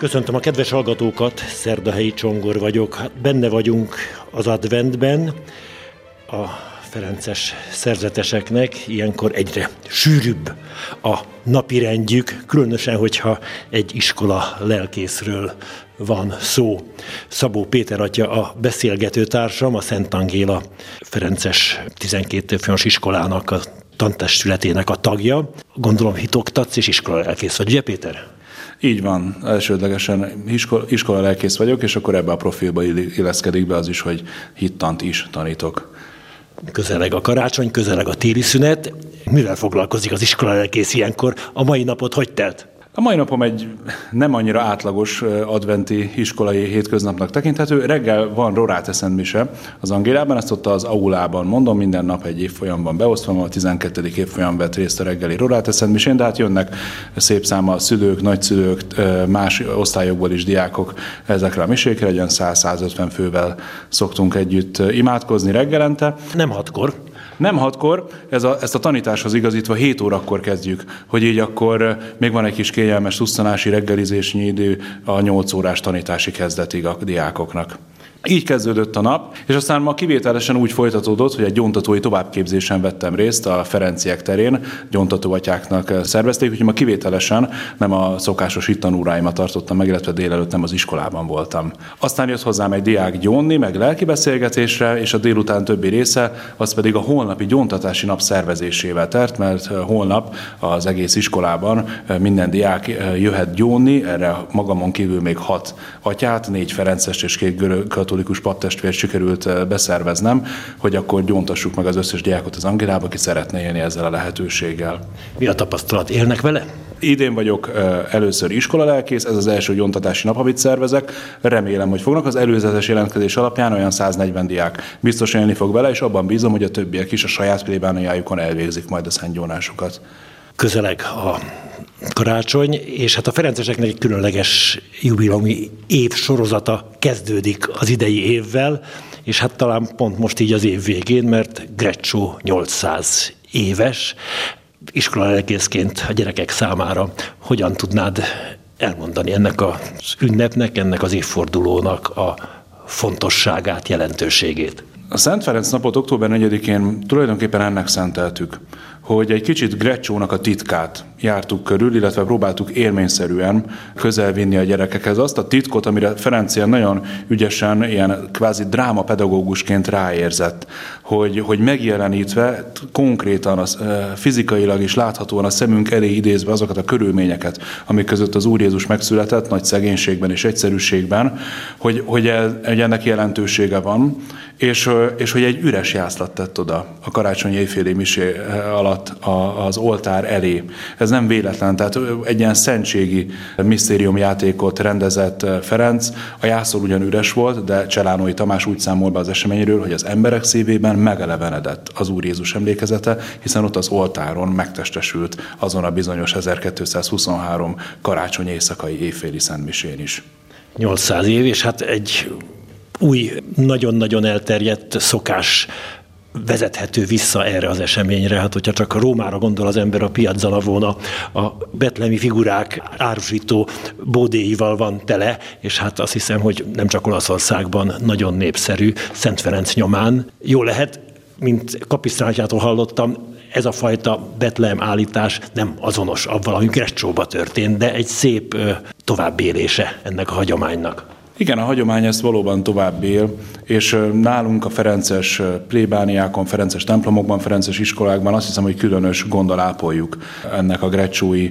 Köszöntöm a kedves hallgatókat, Szerdahelyi Csongor vagyok. Hát benne vagyunk az adventben. A Ferences szerzeteseknek ilyenkor egyre sűrűbb a napirendjük, különösen, hogyha egy iskola lelkészről van szó. Szabó Péter atya a beszélgető társam, a Szent Angéla Ferences 12 fős iskolának a tantestületének a tagja. Gondolom hitoktatsz és iskola lelkész vagy, ugye Péter? Így van, elsődlegesen iskola, iskola lelkész vagyok, és akkor ebbe a profilba illeszkedik be az is, hogy hittant is tanítok. Közeleg a karácsony, közeleg a téli szünet. Mivel foglalkozik az iskola lelkész ilyenkor? A mai napot hogy telt? A mai napom egy nem annyira átlagos adventi iskolai hétköznapnak tekinthető. Reggel van Rorát mise az Angélában, ezt ott az aulában mondom, minden nap egy évfolyamban beosztva, a 12. évfolyam vett részt a reggeli Rorát misén, de hát jönnek szép száma szülők, nagyszülők, más osztályokból is diákok ezekre a misékre, egy olyan 100-150 fővel szoktunk együtt imádkozni reggelente. Nem hatkor. Nem hatkor, ez a, ezt a tanításhoz igazítva 7 órakor kezdjük, hogy így akkor eh, még van egy kis kényelmes tusszanási reggelizésnyi idő a 8 órás tanítási kezdetig a diákoknak. Így kezdődött a nap, és aztán ma kivételesen úgy folytatódott, hogy egy gyóntatói továbbképzésen vettem részt a Ferenciek terén, gyóntatóatyáknak szervezték, úgyhogy ma kivételesen nem a szokásos ittanúráimat tartottam meg, illetve délelőtt nem az iskolában voltam. Aztán jött hozzám egy diák gyónni, meg lelki beszélgetésre, és a délután többi része az pedig a holnapi gyóntatási nap szervezésével tert, mert holnap az egész iskolában minden diák jöhet gyónni, erre magamon kívül még hat atyát, négy Ferences és két görög katolikus paptestvért sikerült eh, beszerveznem, hogy akkor gyóntassuk meg az összes diákot az Angélába, aki szeretne élni ezzel a lehetőséggel. Mi a tapasztalat? Élnek vele? Idén vagyok eh, először iskolalelkész, ez az első gyóntatási nap, amit szervezek. Remélem, hogy fognak. Az előzetes jelentkezés alapján olyan 140 diák biztos élni fog vele, és abban bízom, hogy a többiek is a saját plébániájukon elvégzik majd a szentgyónásukat. Közeleg a karácsony, és hát a Ferenceseknek egy különleges jubileumi év sorozata kezdődik az idei évvel, és hát talán pont most így az év végén, mert Greccio 800 éves, iskolalelkészként a gyerekek számára hogyan tudnád elmondani ennek az ünnepnek, ennek az évfordulónak a fontosságát, jelentőségét? A Szent Ferenc napot október 4-én tulajdonképpen ennek szenteltük hogy egy kicsit Grecsónak a titkát jártuk körül, illetve próbáltuk élményszerűen közelvinni a gyerekekhez azt a titkot, amire Ferenc ilyen nagyon ügyesen, ilyen kvázi drámapedagógusként ráérzett, hogy, hogy megjelenítve konkrétan, az, fizikailag is láthatóan a szemünk elé idézve azokat a körülményeket, amik között az Úr Jézus megszületett, nagy szegénységben és egyszerűségben, hogy, hogy, el, hogy ennek jelentősége van, és, és hogy egy üres jászlat tett oda a karácsonyi éjféli misé alatt az oltár elé. Ez nem véletlen, tehát egy ilyen szentségi misztériumjátékot rendezett Ferenc. A jászol ugyan üres volt, de Cselánói Tamás úgy számol be az eseményről, hogy az emberek szívében megelevenedett az Úr Jézus emlékezete, hiszen ott az oltáron megtestesült azon a bizonyos 1223 karácsony éjszakai éjféli szentmisén is. 800 év, és hát egy új, nagyon-nagyon elterjedt szokás vezethető vissza erre az eseményre. Hát, hogyha csak a Rómára gondol az ember, a Piazza Navona, a betlemi figurák árusító bódéival van tele, és hát azt hiszem, hogy nem csak Olaszországban nagyon népszerű Szent Ferenc nyomán. Jó lehet, mint kapisztrátjától hallottam, ez a fajta Betlehem állítás nem azonos avval, ami Grecsóba történt, de egy szép továbbélése ennek a hagyománynak. Igen, a hagyomány ezt valóban tovább él, és nálunk a Ferences plébániákon, Ferences templomokban, Ferences iskolákban azt hiszem, hogy különös gondol ápoljuk ennek a grecsói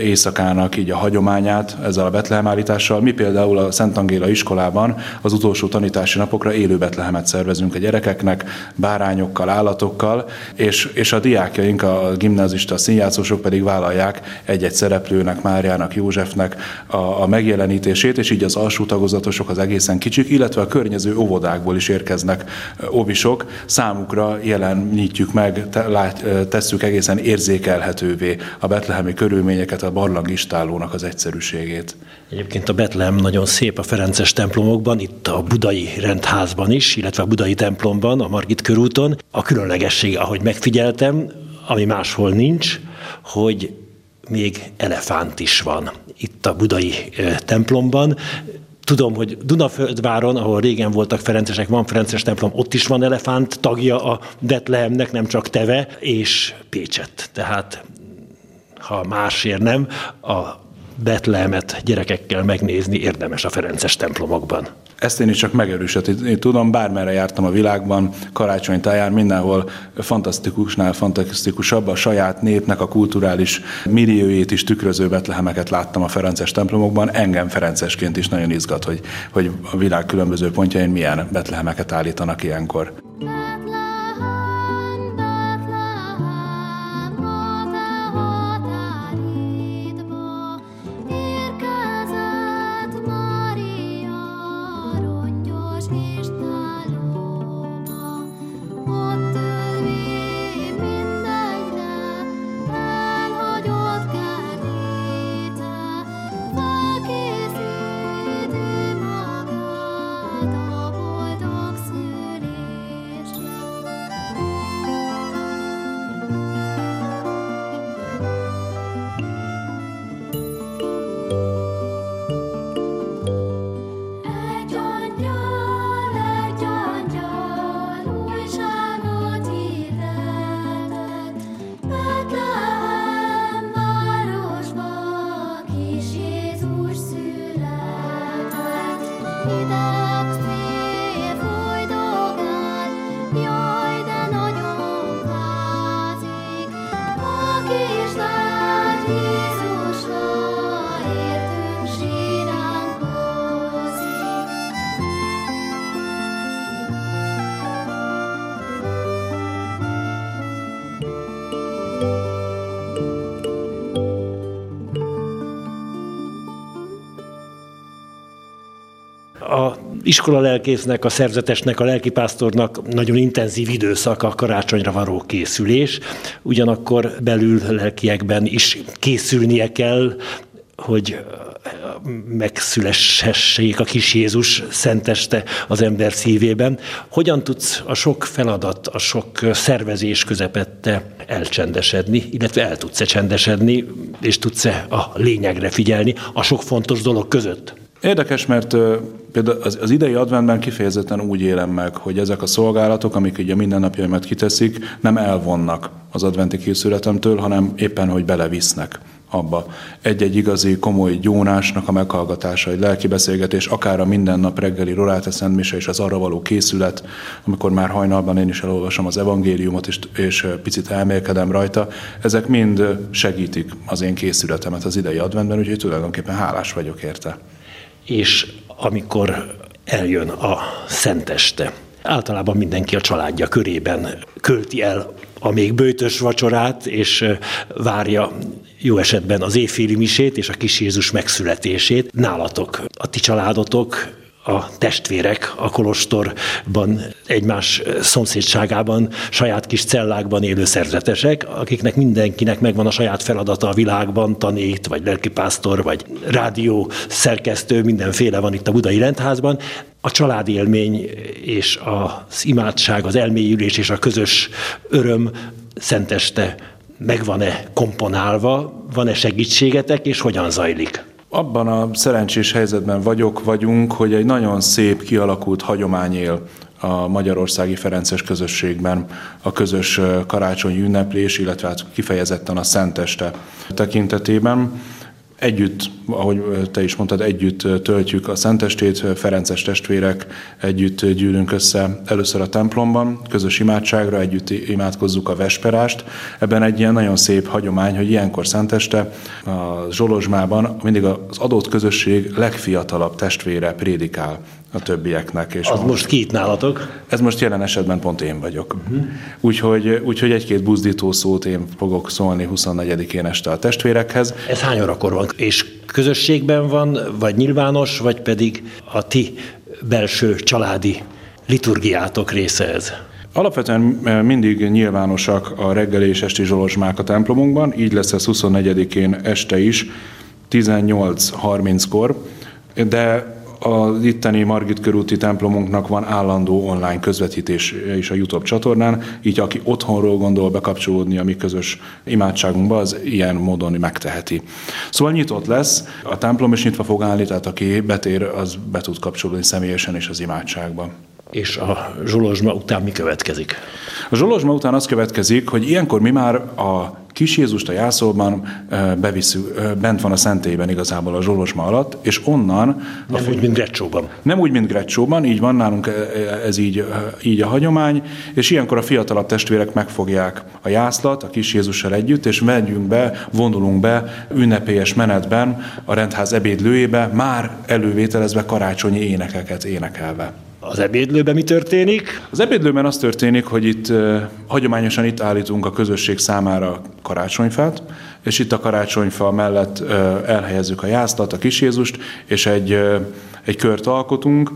éjszakának így a hagyományát ezzel a Betlehem állítással. Mi például a Szent Angéla iskolában az utolsó tanítási napokra élő Betlehemet szervezünk a gyerekeknek, bárányokkal, állatokkal, és, és a diákjaink, a gimnázista a színjátszósok pedig vállalják egy-egy szereplőnek, Máriának, Józsefnek a, a megjelenítését, és így az alsó tagozatosok, az egészen kicsik, illetve a környező óvodákból is érkeznek óvisok, számukra jelenítjük meg, tesszük egészen érzékelhetővé a betlehemi körülményeket, a barlangistálónak az egyszerűségét. Egyébként a Betlehem nagyon szép a Ferences templomokban, itt a budai rendházban is, illetve a budai templomban, a Margit körúton. A különlegesség, ahogy megfigyeltem, ami máshol nincs, hogy még elefánt is van itt a budai templomban. Tudom, hogy Dunaföldváron, ahol régen voltak Ferencesek, van Ferences templom, ott is van elefánt, tagja a Betlehemnek, nem csak Teve, és Pécset. Tehát ha másért nem, a Betlehemet gyerekekkel megnézni érdemes a Ferences templomokban. Ezt én is csak megerősíteni tudom, bármerre jártam a világban, karácsony táján, mindenhol fantasztikusnál fantasztikusabb, a saját népnek a kulturális milliójét is tükröző betlehemeket láttam a Ferences templomokban. Engem Ferencesként is nagyon izgat, hogy, hogy a világ különböző pontjain milyen betlehemeket állítanak ilyenkor. Iskola lelkésznek, a szerzetesnek, a lelkipásztornak nagyon intenzív időszak a karácsonyra való készülés, ugyanakkor belül lelkiekben is készülnie kell, hogy megszülessék a kis Jézus szenteste az ember szívében. Hogyan tudsz a sok feladat, a sok szervezés közepette elcsendesedni, illetve el tudsz-e csendesedni, és tudsz-e a lényegre figyelni a sok fontos dolog között? Érdekes, mert például az, az idei adventben kifejezetten úgy élem meg, hogy ezek a szolgálatok, amik ugye mindennapjaimat kiteszik, nem elvonnak az adventi készületemtől, hanem éppen, hogy belevisznek abba. Egy-egy igazi komoly gyónásnak a meghallgatása, egy lelki beszélgetés, akár a minden nap reggeli Roráte Szentmise és az arra való készület, amikor már hajnalban én is elolvasom az evangéliumot, és, és picit elmélkedem rajta, ezek mind segítik az én készületemet az idei adventben, úgyhogy tulajdonképpen hálás vagyok érte és amikor eljön a szenteste. Általában mindenki a családja körében költi el a még bőtös vacsorát, és várja jó esetben az éjféli misét és a kis Jézus megszületését. Nálatok, a ti családotok a testvérek a kolostorban, egymás szomszédságában, saját kis cellákban élő szerzetesek, akiknek mindenkinek megvan a saját feladata a világban, tanít, vagy lelkipásztor, vagy rádió szerkesztő, mindenféle van itt a Budai Rendházban. A családi élmény és az imádság, az elmélyülés és a közös öröm szenteste megvan-e komponálva, van-e segítségetek, és hogyan zajlik? Abban a szerencsés helyzetben vagyok, vagyunk, hogy egy nagyon szép, kialakult hagyomány él a magyarországi Ferences közösségben a közös karácsonyi ünneplés, illetve hát kifejezetten a Szenteste tekintetében. Együtt, ahogy te is mondtad, együtt töltjük a Szentestét, Ferences testvérek, együtt gyűlünk össze először a templomban, közös imádságra, együtt imádkozzuk a vesperást. Ebben egy ilyen nagyon szép hagyomány, hogy ilyenkor Szenteste a Zsolozsmában mindig az adott közösség legfiatalabb testvére prédikál a többieknek. És az most ki itt nálatok? Ez most jelen esetben pont én vagyok. Uh-huh. Úgyhogy, úgyhogy egy-két buzdító szót én fogok szólni 24-én este a testvérekhez. Ez hány órakor van? És közösségben van, vagy nyilvános, vagy pedig a ti belső családi liturgiátok része ez? Alapvetően eh, mindig nyilvánosak a reggeli és esti zsolozsmák a templomunkban, így lesz ez 24-én este is, 18.30-kor, de az itteni Margit körúti templomunknak van állandó online közvetítés is a YouTube csatornán, így aki otthonról gondol bekapcsolódni a mi közös imádságunkba, az ilyen módon megteheti. Szóval nyitott lesz, a templom is nyitva fog állni, tehát aki betér, az be tud kapcsolódni személyesen is az imádságba. És a zsolozsma után mi következik? A zsolozsma után az következik, hogy ilyenkor mi már a kis Jézust a jászolban beviszük, bent van a szentélyben igazából a zsolozsma alatt, és onnan... Nem a, úgy, mint Grecsóban. Nem úgy, mint Grecsóban, így van nálunk ez így, így a hagyomány, és ilyenkor a fiatalabb testvérek megfogják a jászlat a kis Jézussal együtt, és megyünk be, vonulunk be ünnepélyes menetben a rendház ebédlőjébe, már elővételezve karácsonyi énekeket énekelve. Az ebédlőben mi történik? Az ebédlőben az történik, hogy itt hagyományosan itt állítunk a közösség számára karácsonyfát, és itt a karácsonyfa mellett elhelyezzük a jászlat, a kis Jézust, és egy, egy kört alkotunk,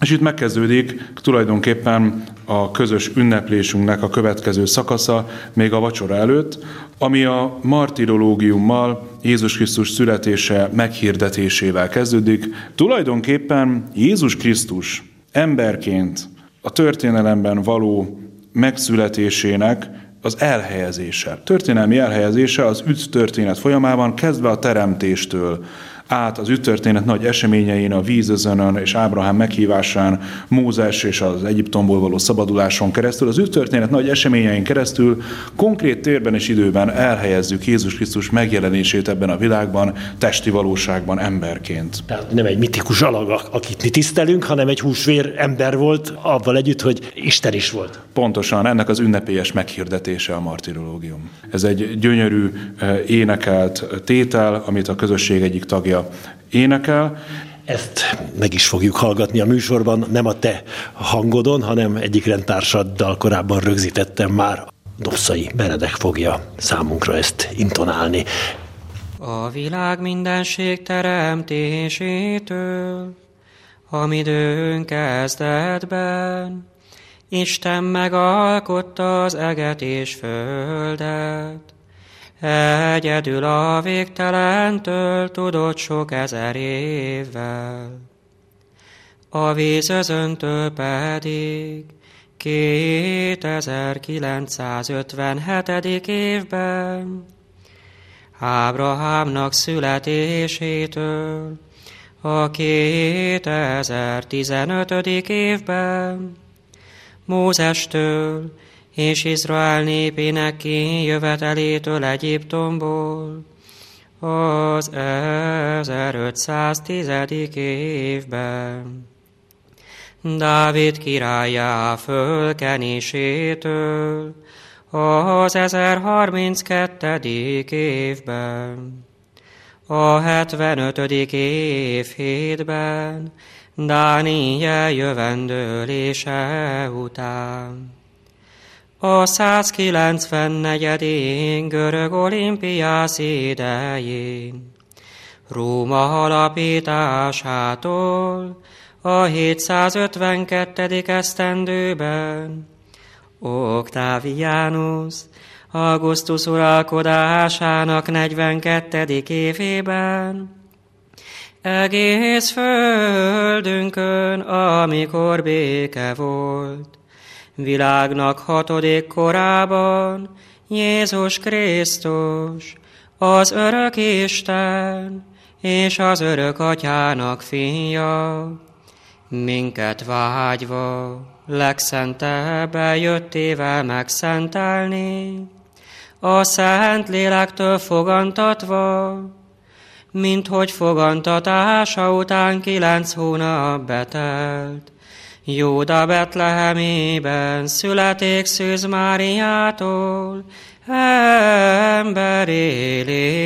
és itt megkezdődik tulajdonképpen a közös ünneplésünknek a következő szakasza, még a vacsora előtt, ami a martirológiummal, Jézus Krisztus születése meghirdetésével kezdődik. Tulajdonképpen Jézus Krisztus emberként a történelemben való megszületésének az elhelyezése. Történelmi elhelyezése az üt történet folyamában, kezdve a teremtéstől, át az üttörténet nagy eseményein, a vízözönön és Ábrahám meghívásán, Mózes és az Egyiptomból való szabaduláson keresztül, az üttörténet nagy eseményein keresztül konkrét térben és időben elhelyezzük Jézus Krisztus megjelenését ebben a világban, testi valóságban, emberként. Tehát nem egy mitikus alag, akit mi tisztelünk, hanem egy húsvér ember volt, avval együtt, hogy Isten is volt. Pontosan, ennek az ünnepélyes meghirdetése a martirológium. Ez egy gyönyörű, eh, énekelt tétel, amit a közösség egyik tagja énekel. Ezt meg is fogjuk hallgatni a műsorban, nem a te hangodon, hanem egyik rendtársaddal korábban rögzítettem már. Dosszai Benedek fogja számunkra ezt intonálni. A világ mindenség teremtésétől, amidőn kezdetben, Isten megalkotta az eget és földet, Egyedül a végtelentől tudott sok ezer évvel. A vízözöntől pedig 2957. évben Ábrahámnak születésétől a 2015. évben Mózestől és Izrael népének kijövetelétől Egyiptomból az 1510. évben. Dávid királyá fölkenésétől az 1032. évben. A 75. év hétben Dániel jövendőlése után. A 194. görög olimpiász idején, Róma alapításától a 752. esztendőben, Octavianus Augustus uralkodásának 42. évében, egész földünkön, amikor béke volt, világnak hatodik korában Jézus Krisztus, az örök Isten és az örök atyának fia, minket vágyva legszentebb jöttével megszentelni, a Szent Lélektől fogantatva, mint hogy fogantatása után kilenc hónap betelt, Júda Betlehemében születik Szűz Máriától, emberi lévén.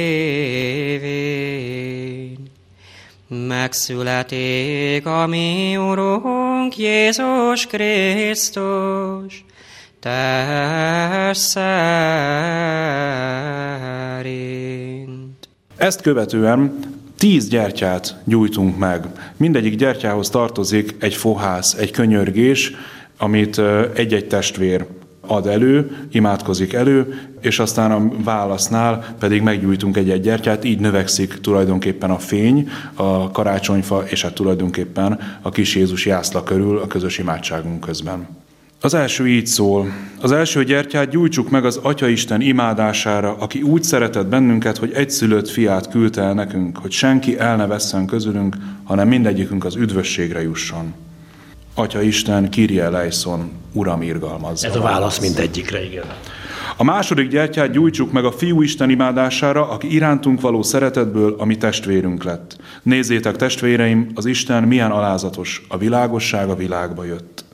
Megszületik a mi Urunk Jézus Krisztus, test. Ezt követően Tíz gyertyát gyújtunk meg. Mindegyik gyertyához tartozik egy fohász, egy könyörgés, amit egy-egy testvér ad elő, imádkozik elő, és aztán a válasznál pedig meggyújtunk egy-egy gyertyát, így növekszik tulajdonképpen a fény, a karácsonyfa, és hát tulajdonképpen a kis Jézus jászla körül a közös imádságunk közben. Az első így szól. Az első gyertyát gyújtsuk meg az Atyaisten imádására, aki úgy szeretett bennünket, hogy egyszülött fiát küldte el nekünk, hogy senki el ne vesszen közülünk, hanem mindegyikünk az üdvösségre jusson. Atya Isten, Kyrie Leison, Uram irgalmazza. Ez a válasz mindegyikre, igen. A második gyertyát gyújtsuk meg a Fiú Isten imádására, aki irántunk való szeretetből, ami testvérünk lett. Nézzétek, testvéreim, az Isten milyen alázatos, a világosság a világba jött.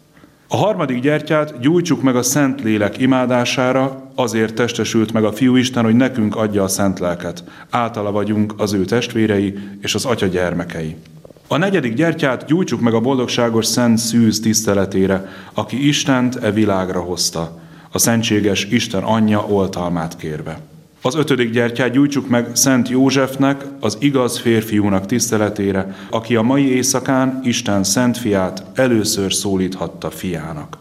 A harmadik gyertyát gyújtsuk meg a Szent Lélek imádására, azért testesült meg a Fiú Isten, hogy nekünk adja a Szent Lelket. Általa vagyunk az ő testvérei és az Atya gyermekei. A negyedik gyertyát gyújtsuk meg a boldogságos Szent Szűz tiszteletére, aki Istent e világra hozta, a szentséges Isten anyja oltalmát kérve. Az ötödik gyertyát gyújtsuk meg Szent Józsefnek, az igaz férfiúnak tiszteletére, aki a mai éjszakán Isten szent fiát először szólíthatta fiának.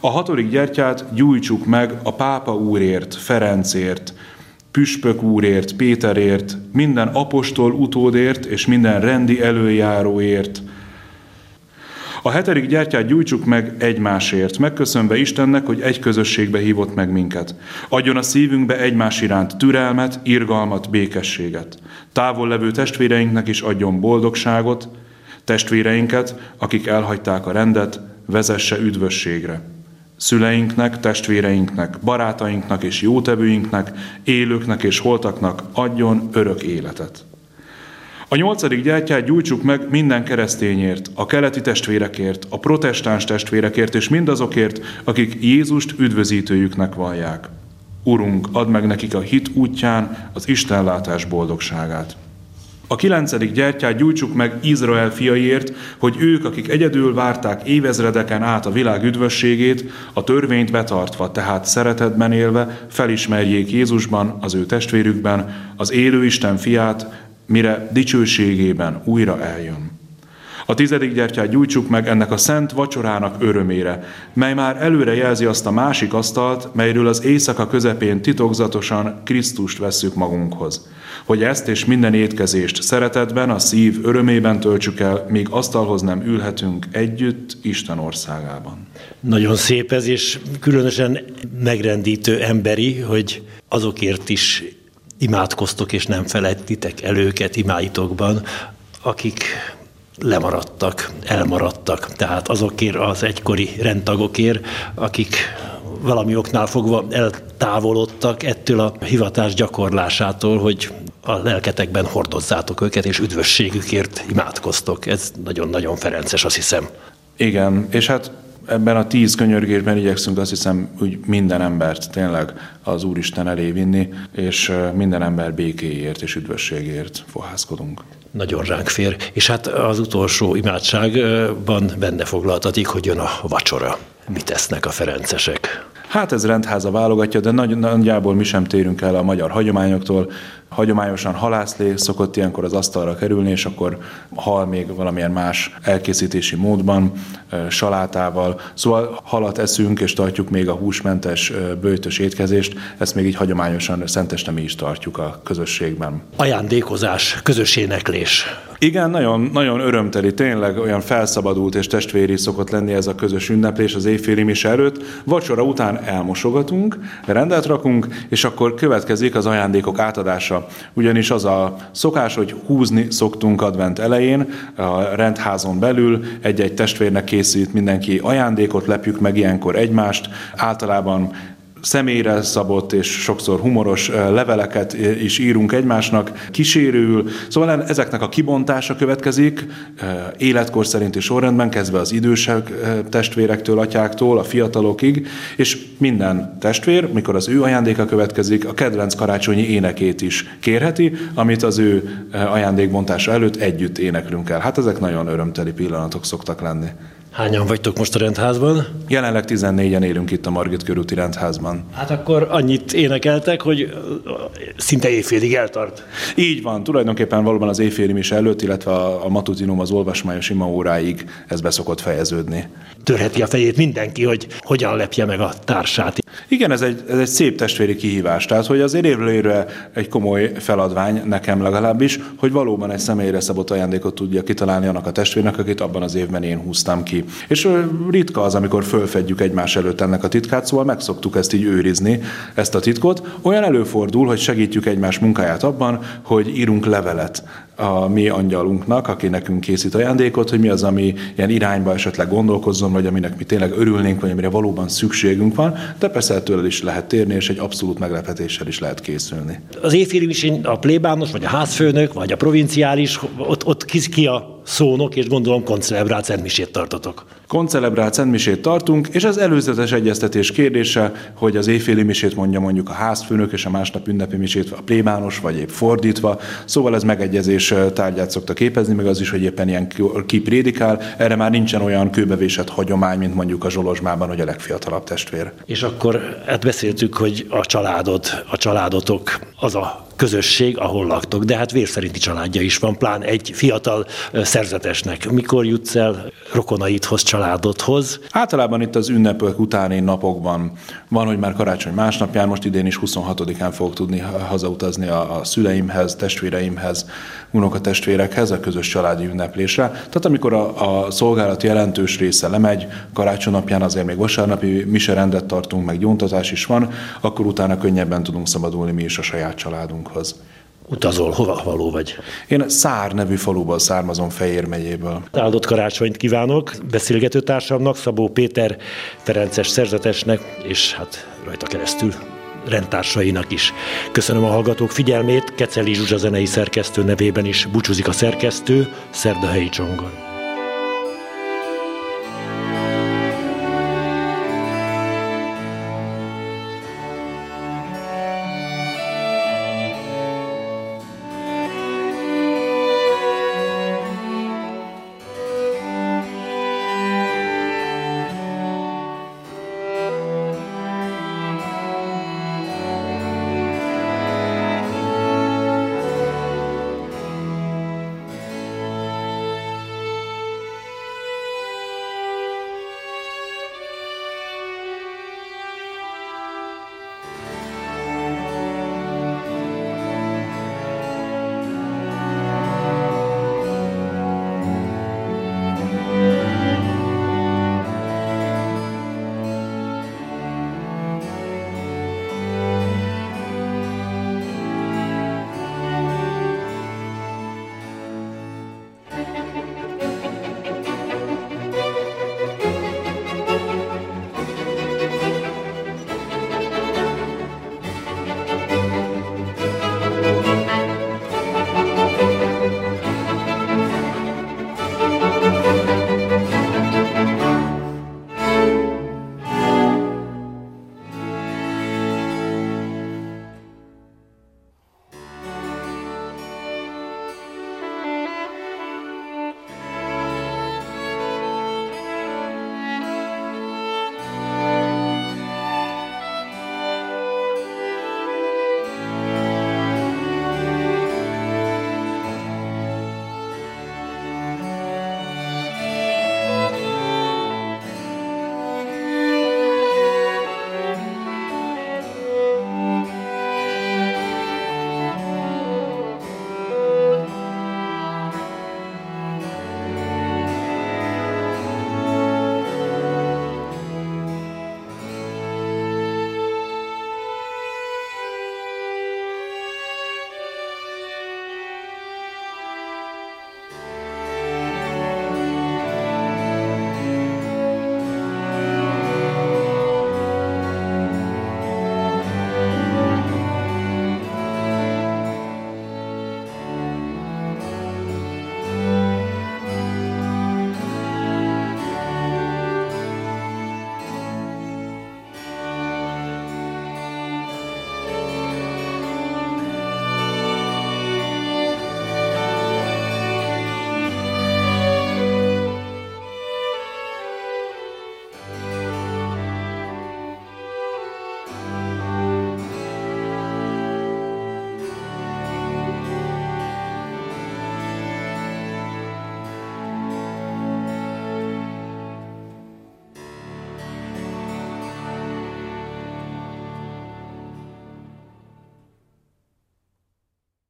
A hatodik gyertyát gyújtsuk meg a pápa úrért, Ferencért, püspök úrért, Péterért, minden apostol utódért és minden rendi előjáróért, a hetedik gyertyát gyújtsuk meg egymásért, megköszönve Istennek, hogy egy közösségbe hívott meg minket. Adjon a szívünkbe egymás iránt türelmet, irgalmat, békességet. Távol levő testvéreinknek is adjon boldogságot, testvéreinket, akik elhagyták a rendet, vezesse üdvösségre. Szüleinknek, testvéreinknek, barátainknak és jótevőinknek, élőknek és holtaknak adjon örök életet. A nyolcadik gyertyát gyújtsuk meg minden keresztényért, a keleti testvérekért, a protestáns testvérekért és mindazokért, akik Jézust üdvözítőjüknek vallják. Urunk, add meg nekik a hit útján az Istenlátás boldogságát. A kilencedik gyertyát gyújtsuk meg Izrael fiaiért, hogy ők, akik egyedül várták évezredeken át a világ üdvösségét, a törvényt betartva, tehát szeretetben élve, felismerjék Jézusban, az ő testvérükben, az élő Isten fiát, mire dicsőségében újra eljön. A tizedik gyertyát gyújtsuk meg ennek a szent vacsorának örömére, mely már előre jelzi azt a másik asztalt, melyről az éjszaka közepén titokzatosan Krisztust vesszük magunkhoz. Hogy ezt és minden étkezést szeretetben, a szív örömében töltsük el, míg asztalhoz nem ülhetünk együtt Isten országában. Nagyon szép ez, és különösen megrendítő emberi, hogy azokért is imádkoztok, és nem felejtitek el őket imáitokban, akik lemaradtak, elmaradtak. Tehát azokért az egykori rendtagokért, akik valami oknál fogva eltávolodtak ettől a hivatás gyakorlásától, hogy a lelketekben hordozzátok őket, és üdvösségükért imádkoztok. Ez nagyon-nagyon ferences, azt hiszem. Igen, és hát ebben a tíz könyörgésben igyekszünk azt hiszem, hogy minden embert tényleg az Úristen elé vinni, és minden ember békéért és üdvösségért fohászkodunk. Nagyon ránk fér. És hát az utolsó imádságban benne foglaltatik, hogy jön a vacsora. Mit tesznek a ferencesek? Hát ez rendháza válogatja, de nagy, nagyjából mi sem térünk el a magyar hagyományoktól. Hagyományosan halászlé szokott ilyenkor az asztalra kerülni, és akkor hal még valamilyen más elkészítési módban, salátával. Szóval halat eszünk, és tartjuk még a húsmentes, bőtös étkezést. Ezt még így hagyományosan szenteste mi is tartjuk a közösségben. Ajándékozás, közös éneklés. Igen, nagyon, nagyon örömteli, tényleg olyan felszabadult és testvéri szokott lenni ez a közös ünneplés az éjféli mis előtt. Vacsora után elmosogatunk, rendet rakunk, és akkor következik az ajándékok átadása. Ugyanis az a szokás, hogy húzni szoktunk advent elején, a rendházon belül egy-egy testvérnek készít mindenki ajándékot, lepjük meg ilyenkor egymást. Általában személyre szabott és sokszor humoros leveleket is írunk egymásnak, kísérül. Szóval ezeknek a kibontása következik életkor szerinti sorrendben, kezdve az idősek testvérektől, atyáktól, a fiatalokig, és minden testvér, mikor az ő ajándéka következik, a kedvenc karácsonyi énekét is kérheti, amit az ő ajándékbontása előtt együtt éneklünk el. Hát ezek nagyon örömteli pillanatok szoktak lenni. Hányan vagytok most a rendházban? Jelenleg 14-en élünk itt a Margit körúti rendházban. Hát akkor annyit énekeltek, hogy szinte éjfélig eltart. Így van, tulajdonképpen valóban az éjféli is előtt, illetve a, a matutinum, az olvasmányos ima óráig ez beszokott fejeződni. Törheti a fejét mindenki, hogy hogyan lepje meg a társát. Igen, ez egy, ez egy szép testvéri kihívás. Tehát, hogy az évről egy komoly feladvány, nekem legalábbis, hogy valóban egy személyre szabott ajándékot tudja kitalálni annak a testvérnek, akit abban az évben én húztam ki. És ritka az, amikor fölfedjük egymás előtt ennek a titkát, szóval megszoktuk ezt így őrizni, ezt a titkot. Olyan előfordul, hogy segítjük egymás munkáját abban, hogy írunk levelet a mi angyalunknak, aki nekünk készít ajándékot, hogy mi az, ami ilyen irányba esetleg gondolkozzon, vagy aminek mi tényleg örülnénk, vagy amire valóban szükségünk van, de persze ettől is lehet térni, és egy abszolút meglepetéssel is lehet készülni. Az éjféli is a plébános, vagy a házfőnök, vagy a provinciális, ott, ott ki, ki a szónok, és gondolom koncelebrált szentmisét tartotok. Koncelebrált szentmisét tartunk, és az előzetes egyeztetés kérdése, hogy az éjféli misét mondja mondjuk a házfőnök, és a másnap ünnepi misét a plébános, vagy épp fordítva. Szóval ez megegyezés tárgyát szokta képezni, meg az is, hogy éppen ilyen ki prédikál. Erre már nincsen olyan kőbevésett hagyomány, mint mondjuk a Zsolozsmában, hogy a legfiatalabb testvér. És akkor hát beszéltük, hogy a családod, a családotok az a közösség, ahol laktok, de hát vérszerinti családja is van, plán egy fiatal szerzetesnek. Mikor jutsz el rokonaidhoz, családodhoz? Általában itt az ünnepök utáni napokban van, hogy már karácsony másnapján, most idén is 26-án fogok tudni hazautazni a, a szüleimhez, testvéreimhez, unokatestvérekhez, a közös családi ünneplésre. Tehát amikor a, a szolgálat jelentős része lemegy, karácsony napján azért még vasárnapi mise rendet tartunk, meg gyóntatás is van, akkor utána könnyebben tudunk szabadulni mi is a saját családunkhoz. Utazol, hova való vagy? Én Szár nevű faluból származom Fejér megyéből. Áldott karácsonyt kívánok beszélgető társamnak, Szabó Péter Ferences szerzetesnek, és hát rajta keresztül rendtársainak is. Köszönöm a hallgatók figyelmét, Keceli Zsuzsa zenei szerkesztő nevében is búcsúzik a szerkesztő, Szerdahelyi Csongor.